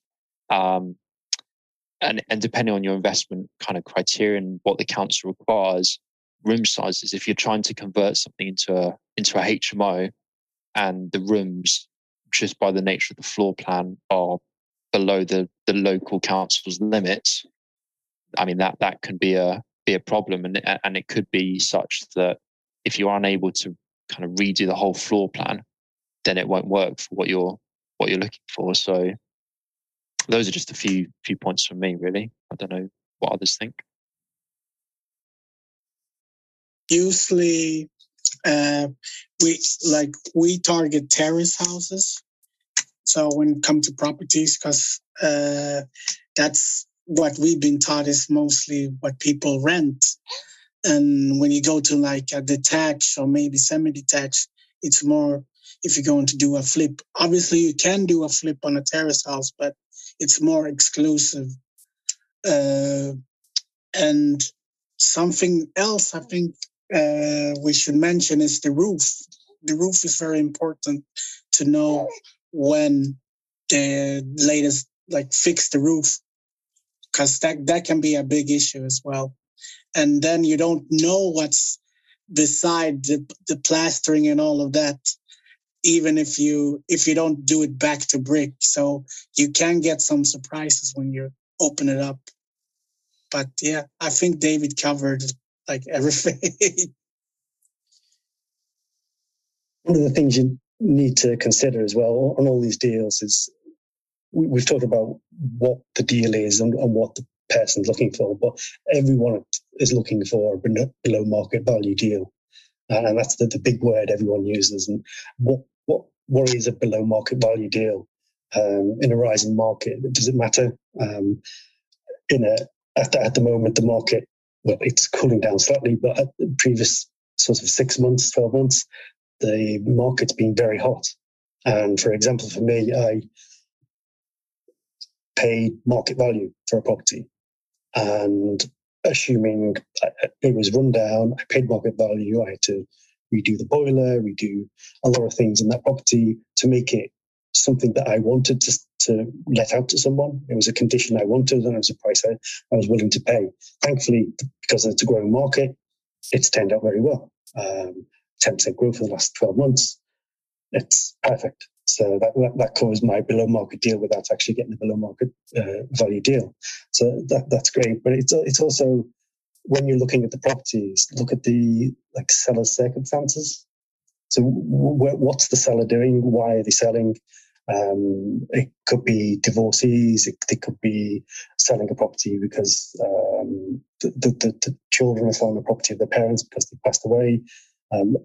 Um, and, and depending on your investment kind of criteria and what the council requires, room sizes, if you're trying to convert something into a into a HMO and the rooms, just by the nature of the floor plan, are below the, the local council's limits, I mean that that can be a be a problem and and it could be such that if you're unable to kind of redo the whole floor plan, then it won't work for what you're what you're looking for. So those are just a few few points from me, really. I don't know what others think. Usually, uh, we like we target terrace houses. So when it comes to properties, because uh, that's what we've been taught is mostly what people rent. And when you go to like a detached or maybe semi-detached, it's more if you're going to do a flip. Obviously, you can do a flip on a terrace house, but it's more exclusive. Uh, and something else I think uh, we should mention is the roof. The roof is very important to know when the latest like fix the roof because that that can be a big issue as well and then you don't know what's beside the, the plastering and all of that even if you if you don't do it back to brick. So you can get some surprises when you open it up. But yeah i think david covered like everything. One of the things you need to consider as well on all these deals is we've talked about what the deal is and, and what the person's looking for, but everyone is looking for a below market value deal. And that's the, the big word everyone uses. And what, what, what is a below market value deal um, in a rising market? Does it matter? Um, in a, at the, at the moment, the market, well, it's cooling down slightly, but at the previous sort of six months, 12 months, the market's been very hot. And for example, for me, I paid market value for a property and assuming it was run down, I paid market value, I had to redo the boiler, redo a lot of things in that property to make it something that I wanted to, to let out to someone. It was a condition I wanted and it was a price I, I was willing to pay. Thankfully, because it's a growing market, it's turned out very well. Um, 10% growth for the last 12 months. It's perfect. So that, that, that, covers my below market deal without actually getting a below market uh, value deal. So that, that's great. But it's, it's also when you're looking at the properties, look at the like seller's circumstances. So w- what's the seller doing? Why are they selling? Um, it could be divorcees. It, could be selling a property because um, the, the, the, children are selling the property of their parents because they passed away. Um,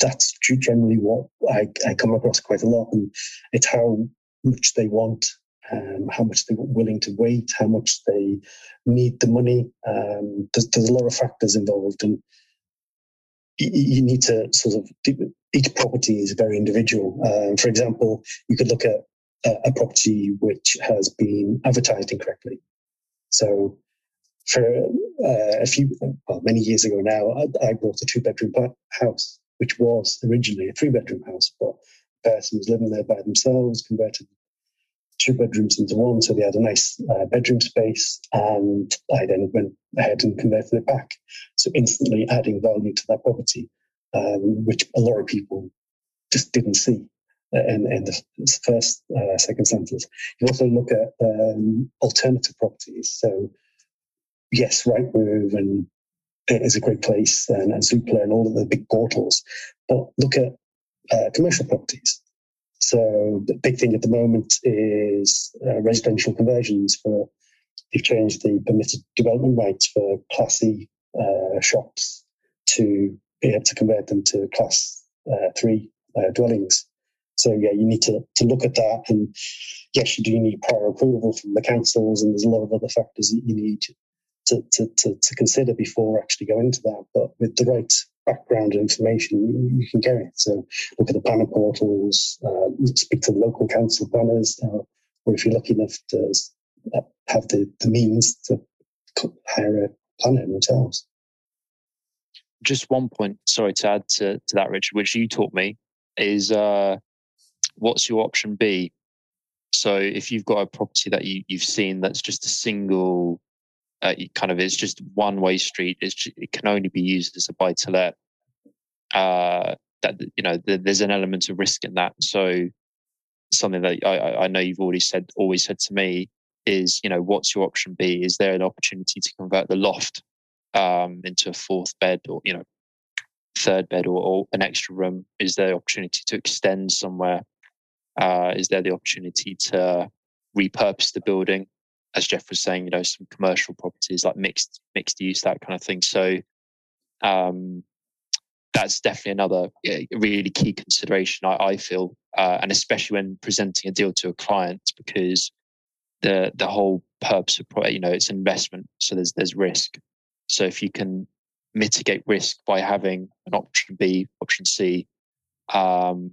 that's generally what I, I, come across quite a lot, and it's how much they want, um, how much they're willing to wait, how much they need the money. Um, there's, there's, a lot of factors involved, and you, need to sort of each property is very individual. Um, for example, you could look at a, a, property which has been advertised incorrectly. So, for uh, a few, well, many years ago now, I, I bought a two bedroom house, which was originally a three bedroom house, but the person was living there by themselves, converted two bedrooms into one, so they had a nice uh, bedroom space. And I then went ahead and converted it back, so instantly adding value to that property um, which a lot of people just didn't see in, in the first uh, circumstances. You also look at um, alternative properties. So, yes, Rightmove and it is a great place, and, and Zoopla and all of the big portals. But look at uh, commercial properties. So the big thing at the moment is uh, residential conversions for they've changed the permitted development rights for classy uh, shops to be able to convert them to class uh, three uh, dwellings. So yeah, you need to, to look at that. And yes, you do need prior approval from the councils, and there's a lot of other factors that you need to, to, to, to consider before actually going into that. But with the right background information, you, can get it. So look at the planner portals, uh, speak to the local council planners, uh, or if you're lucky enough to uh, have the, the means to hire a planner themselves just one point, sorry to add to, to that, Richard, which you taught me is uh, what's your option B? So if you've got a property that you, you've seen that's just a single, uh, kind of it's just one way street, it's, it can only be used as a buy to let. Uh, that you know, there's an element of risk in that. So something that I, I know you've already said, always said to me is, you know, what's your option B? Is there an opportunity to convert the loft um, into a fourth bed or you know third bed or, or, an extra room? Is there opportunity to extend somewhere? Uh, is there the opportunity to repurpose the building? As Jeff was saying, you know, some commercial properties like mixed mixed use, that kind of thing. So um, that's definitely another really key consideration. I, I feel, uh, and especially when presenting a deal to a client, because the the whole purpose of you know it's investment, so there's there's risk. So if you can mitigate risk by having an option B, option C, um,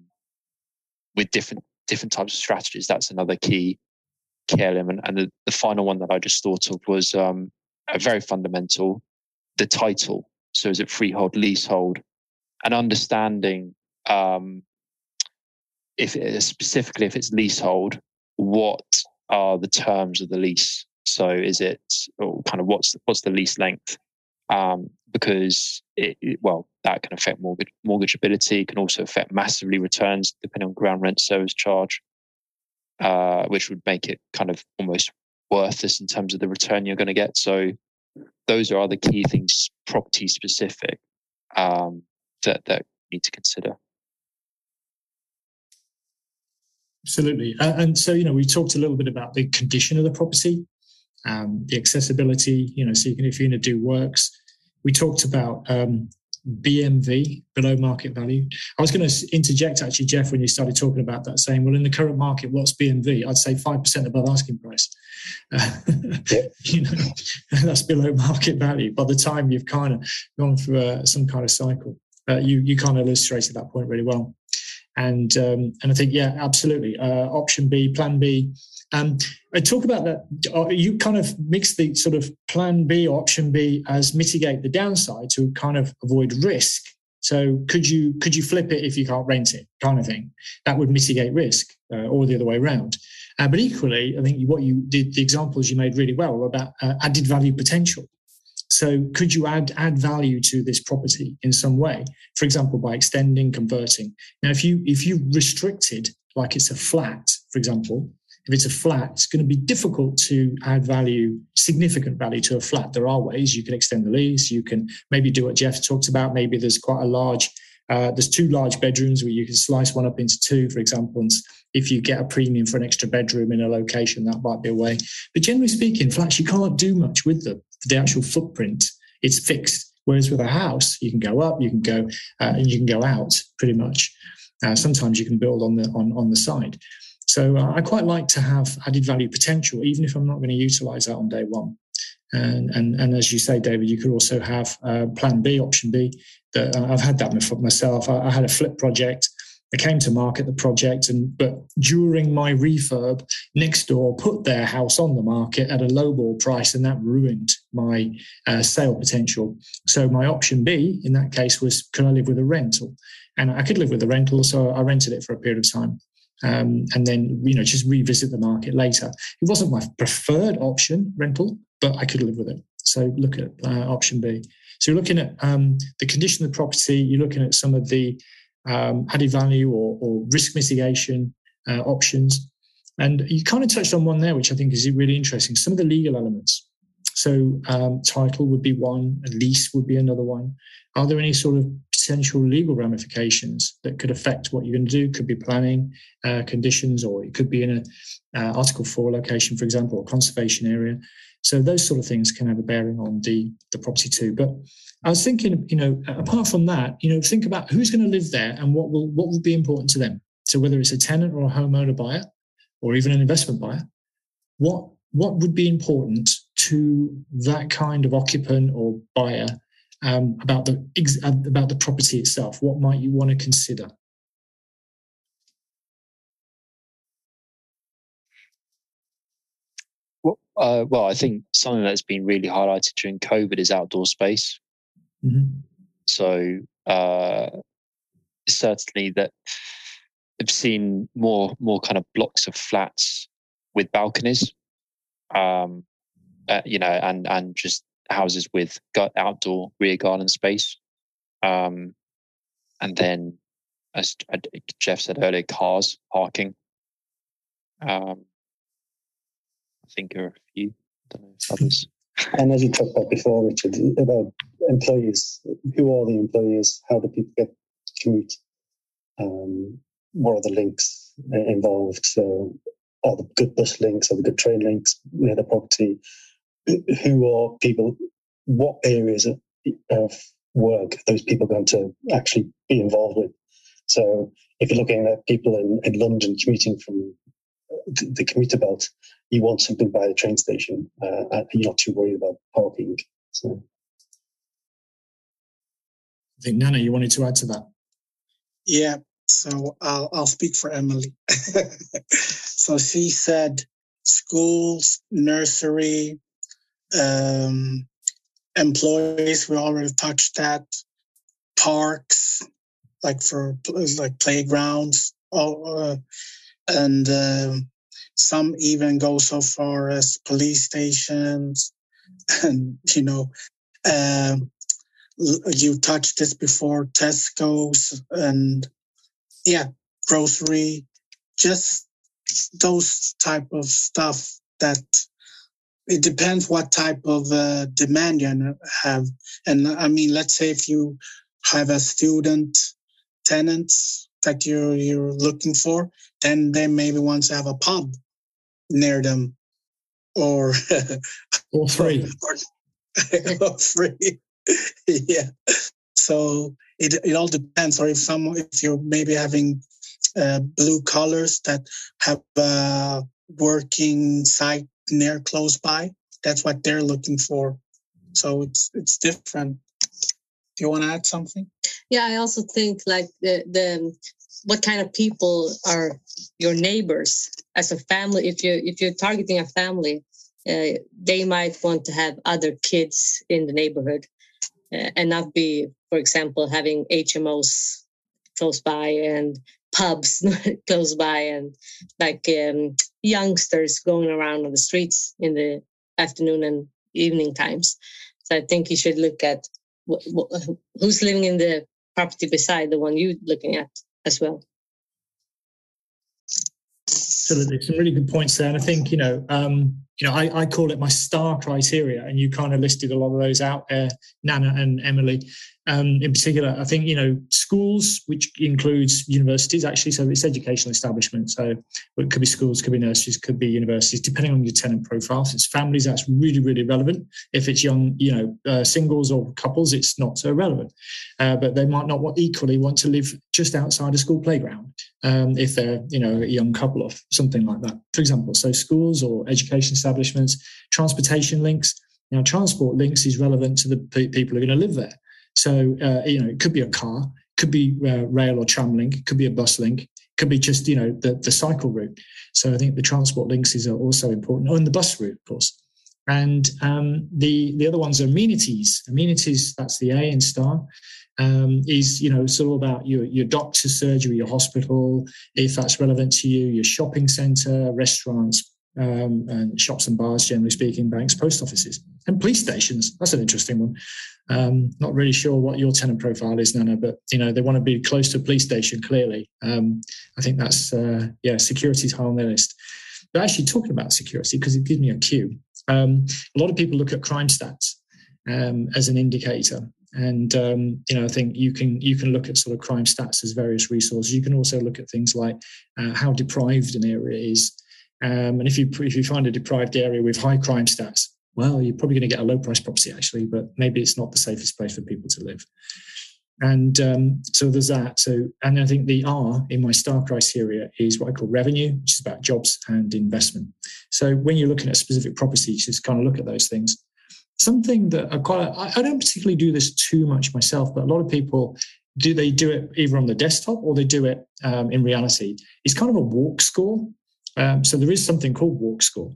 with different different types of strategies, that's another key key element. And the, the final one that I just thought of was um, a very fundamental: the title. So is it freehold, leasehold, and understanding um, if it, specifically if it's leasehold, what are the terms of the lease? So is it kind of what's what's the lease length? um, because it, it, well, that can affect mortgage mortgageability. Can also affect massively returns depending on ground rent service charge, uh, which would make it kind of almost worthless in terms of the return you're going to get. So those are the key things, property specific, um, that that you need to consider. Absolutely, and so you know we talked a little bit about the condition of the property um, the accessibility, you know, so you can, if you're going to do works, we talked about um, BMV, below market value. I was going to interject actually, Jeff, when you started talking about that, saying, well, in the current market, what's BMV? I'd say 5% above asking price. Uh, you know, that's below market value. By the time you've kind of gone through uh, some kind of cycle, uh, you, you kind of illustrated that point really well. And, um, and I think, yeah, absolutely. Uh, option B, plan B, um, I talk about that. Uh, you kind of mix the sort of plan B, option B, as mitigate the downside to kind of avoid risk. So could you could you flip it if you can't rent it, kind of thing? That would mitigate risk. uh, or the other way around. Uh, but equally, I think what you did, the examples you made really well about uh, added value potential. So, could you add add value to this property in some way? For example, by extending, converting. Now, if you if you restricted, like it's a flat, for example, if it's a flat, it's going to be difficult to add value, significant value to a flat. There are ways you can extend the lease. You can maybe do what Jeff talked about. Maybe there's quite a large uh, there's two large bedrooms where you can slice one up into two, for example. And if you get a premium for an extra bedroom in a location, that might be a way. But generally speaking, flats, you can't do much with them. The actual footprint, it's fixed. Whereas with a house, you can go up, you can go, uh, and you can go out pretty much. Uh, sometimes you can build on the on, on the side. So uh, I quite like to have added value potential, even if I'm not going to utilize that on day one. And, and, and as you say, David, you could also have uh, plan B, option B. That uh, I've had that myself. I, I, had a flip project. I came to market the project, and but during my refurb, next door put their house on the market at a lowball price, and that ruined my uh, sale potential. So my option B in that case was, can I live with a rental? And I could live with a rental, so I rented it for a period of time um, and then you know just revisit the market later. It wasn't my preferred option, rental, but I could live with it. So look at uh, option B. So you're looking at um, the condition of the property. You're looking at some of the um, added value or, or risk mitigation uh, options, and you kind of touched on one there, which I think is really interesting. Some of the legal elements. So um, title would be one, lease would be another one. Are there any sort of potential legal ramifications that could affect what you're going to do. Could be planning uh, conditions, or it could be in a uh, Article Four location, for example, or conservation area. So those sort of things can have a bearing on the the property too. But I was thinking, you know, apart from that, you know, think about who's going to live there and what will what will be important to them. So whether it's a tenant or a homeowner buyer, or even an investment buyer, what what would be important to that kind of occupant or buyer um, about the uh, about the property itself. What might you want to consider? Well, uh, well, I think something that's been really highlighted during COVID is outdoor space. Mm-hmm. So uh, certainly that I've seen more more kind of blocks of flats with balconies, um, uh, you know, and and just houses with outdoor rear garden space. Um, and then, as Jeff said earlier, cars parking. Um, I think there are a few others. And as you talked about before, Richard, about employees, who are the employees? How do people get to commute? Um, what are the links involved? So, are the good bus links, are the good train links near the property? who are people, what areas of, of work those people going to actually be involved with. So if you're looking at people in, in London commuting from the commuter belt, you want something by the train station. Uh, and you're not too worried about parking. So. I think Nana, you wanted to add to that. Yeah, so I'll I'll speak for Emelie. so she said schools, nursery, um, employees. We already touched that. Parks, like for like playgrounds, uh, and uh, some even go so far as police stations. And you know, uh, you touched this before, Tesco's, and yeah, grocery, just those type of stuff that it depends what type of uh, demand you have. And I mean, let's say if you have a student tenant that you're you're looking for, then they maybe want to have a pub near them, or or free, or, or free. yeah. So it it all depends. Or if some if you're maybe having uh, blue collars that have a working site near close by. That's what they're looking for. So it's it's different. Do you want to add something? Yeah, I also think like the the what kind of people are your neighbors as a family. If you if you're targeting a family, uh, they might want to have other kids in the neighborhood uh, and not be, for example, having HMOs close by and pubs close by and like um, youngsters going around on the streets in the afternoon and evening times. So I think you should look at who's living in the property beside the one you're looking at as well. Absolutely, some really good points there, and I think you know, um, you know, I, I, call it my star criteria, and you kind of listed a lot of those out there, Nana and Emelie. Um, in particular, I think you know schools, which includes universities, actually. So it's educational establishment. So it could be schools, could be nurseries, could be universities, depending on your tenant profile. If it's families, that's really, really relevant. If it's young, you know, uh, singles or couples, it's not so relevant. Uh, but they might not want, equally want to live just outside a school playground um, if they're, you know, a young couple or something like that. For example, so schools or education establishments, transportation links. Now, transport links is relevant to the people who are going to live there. So, uh, you know, it could be a car, could be uh, rail or tram link, could be a bus link, could be just, you know, the, the cycle route. So I think the transport links is also important. Oh, and the bus route, of course. And um, the, the other ones are amenities. Amenities, that's the A in STAR. Um, is you know it's all about your your doctor's surgery, your hospital, if that's relevant to you, your shopping centre, restaurants, um, and shops and bars, generally speaking, banks, post offices, and police stations. That's an interesting one. Um, not really sure what your tenant profile is, Nana, but you know they want to be close to a police station. Clearly, um, I think that's uh, yeah, security's high on their list. But actually, talking about security because it gives me a cue. Um, a lot of people look at crime stats um, as an indicator, and um, you know I think you can you can look at sort of crime stats as various resources. You can also look at things like uh, how deprived an area is. Um, and if you if you find a deprived area with high crime stats, well, you're probably going to get a low price property actually, but maybe it's not the safest place for people to live. And um, so there's that. So, and I think the R in my star criteria is what I call revenue, which is about jobs and investment. So when you're looking at specific properties, just kind of look at those things. Something that I quite, I don't particularly do this too much myself, but a lot of people do. They do it either on the desktop or they do it um, in reality. It's kind of a walk score. Um, so there is something called Walk Score,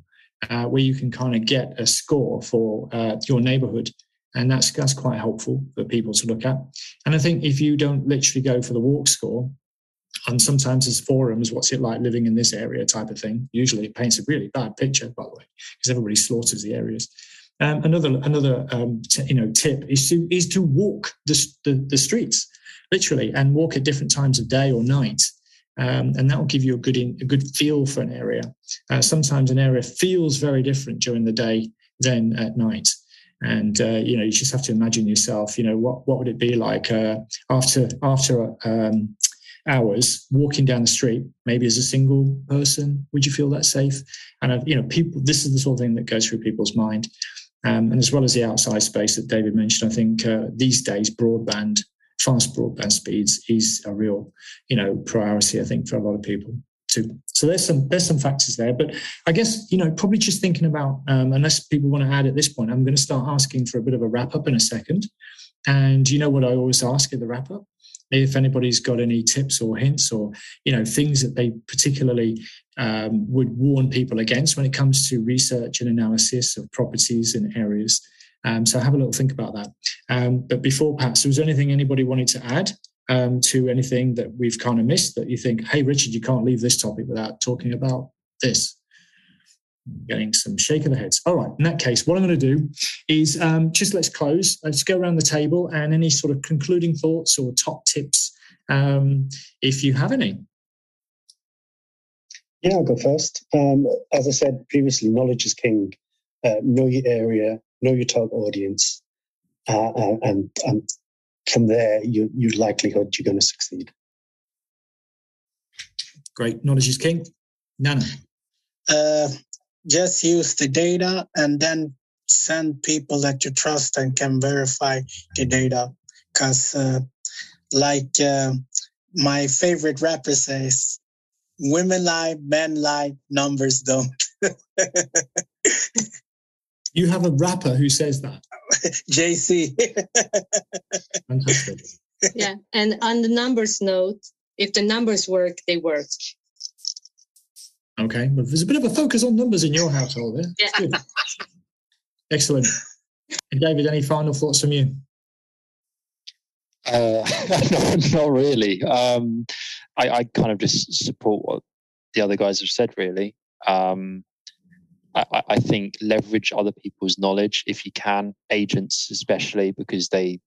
uh, where you can kind of get a score for uh, your neighborhood. And that's, that's quite helpful for people to look at. And I think if you don't literally go for the walk score, and sometimes there's forums, what's it like living in this area type of thing. Usually it paints a really bad picture, by the way, because everybody slaughters the areas. Um, another another um, t- you know tip is to is to walk the, the, the streets literally and walk at different times of day or night um, and that will give you a good in, a good feel for an area. Uh, sometimes an area feels very different during the day than at night, and uh, you know you just have to imagine yourself. You know what what would it be like uh, after after um, hours walking down the street, maybe as a single person? Would you feel that safe? And you know, people. This is the sort of thing that goes through people's mind. Um, and as well as the outside space that David mentioned, I think uh, these days broadband fast broadband speeds is a real, you know, priority, I think, for a lot of people too. So there's some there's some factors there, but I guess you know probably just thinking about um, unless people want to add at this point, I'm going to start asking for a bit of a wrap up in a second. And you know what I always ask at the wrap up? If anybody's got any tips or hints or you know things that they particularly um, would warn people against when it comes to research and analysis of properties and areas um, so have a little think about that. Um, but before so was there anything anybody wanted to add um, to anything that we've kind of missed that you think, hey, Richard, you can't leave this topic without talking about this? Getting some shake of the heads. All right. In that case, what I'm going to do is um, just let's close. Let's go around the table and any sort of concluding thoughts or top tips, um, if you have any. Yeah, I'll go first. Um, as I said previously, knowledge is king. Uh, know your area, know your target audience, uh, uh, and and from there, you you likelihood you're going to succeed. Great, knowledge is king. Nana. Uh, just use the data and then send people that you trust and can verify the data. Because, uh, like uh, my favorite rapper says, women lie, men lie, numbers don't. You have a rapper who says that. Jay-Z. Fantastic. Yeah, and on the numbers note, if the numbers work, they work. Okay, but there's a bit of a focus on numbers in your household there. Yeah. Excellent. And David, any final thoughts from you? Uh, not, not really. Um, I, I kind of just support what the other guys have said. Really, um, I, I think leverage other people's knowledge if you can, agents especially because they.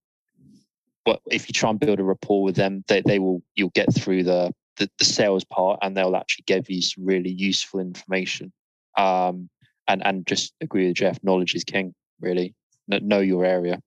If you try and build a rapport with them, they, they will you'll get through the, the, the sales part and they'll actually give you some really useful information. Um, and and just agree with Jeff. Knowledge is king. Really, know your area.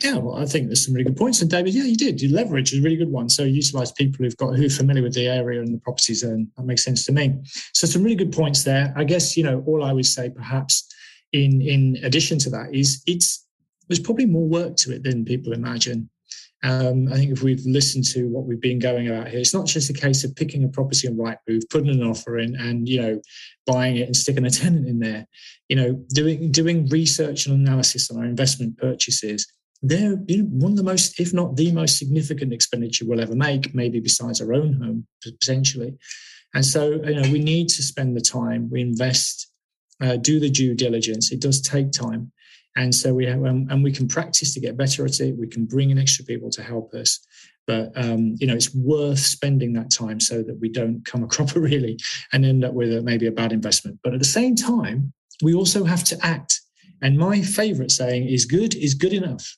Yeah, well, I think there's some really good points. And David, yeah, you did. You leverage is a really good one. So utilize people who've got who are familiar with the area and the property zone. That makes sense to me. So some really good points there. I guess you know all I would say, perhaps in in addition to that, is it's there's probably more work to it than people imagine. Um, I think if we've listened to what we've been going about here, it's not just a case of picking a property on Rightmove, putting an offer in, and you know, buying it and sticking a tenant in there. You know, doing doing research and analysis on our investment purchases. They're one of the most, if not the most significant expenditure we'll ever make, maybe besides our own home potentially. And so, you know, we need to spend the time, we invest, uh, do the due diligence. It does take time. And so we have, um, and we can practice to get better at it. We can bring in extra people to help us. But um, you know, it's worth spending that time so that we don't come a cropper really and end up with a, maybe a bad investment. But at the same time, we also have to act. And my favorite saying is good is good enough.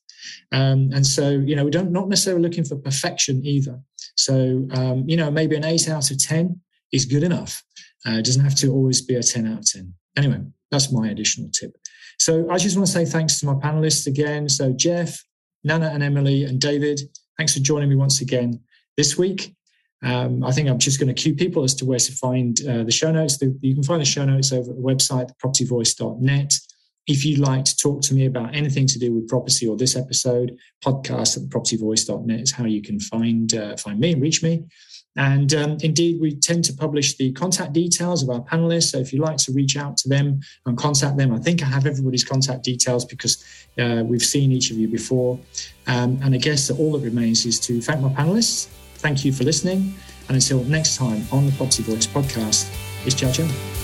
Um, and so, you know, we don't not necessarily looking for perfection either. So, um, you know, maybe an eight out of 10 is good enough. Uh, it doesn't have to always be a 10 out of 10. Anyway, that's my additional tip. So I just want to say thanks to my panelists again. So Jeff, Nana and Emelie and David, thanks for joining me once again this week. Um, I think I'm just going to cue people as to where to find uh, the show notes. The, you can find the show notes over at the website, propertyvoice.net. If you'd like to talk to me about anything to do with property or this episode, podcast at propertyvoice.net is how you can find uh, find me and reach me. And um, indeed, we tend to publish the contact details of our panelists. So if you'd like to reach out to them and contact them, I think I have everybody's contact details because uh, we've seen each of you before. Um, and I guess that all that remains is to thank my panelists. Thank you for listening. And until next time on the Property Voice podcast, it's Ciao.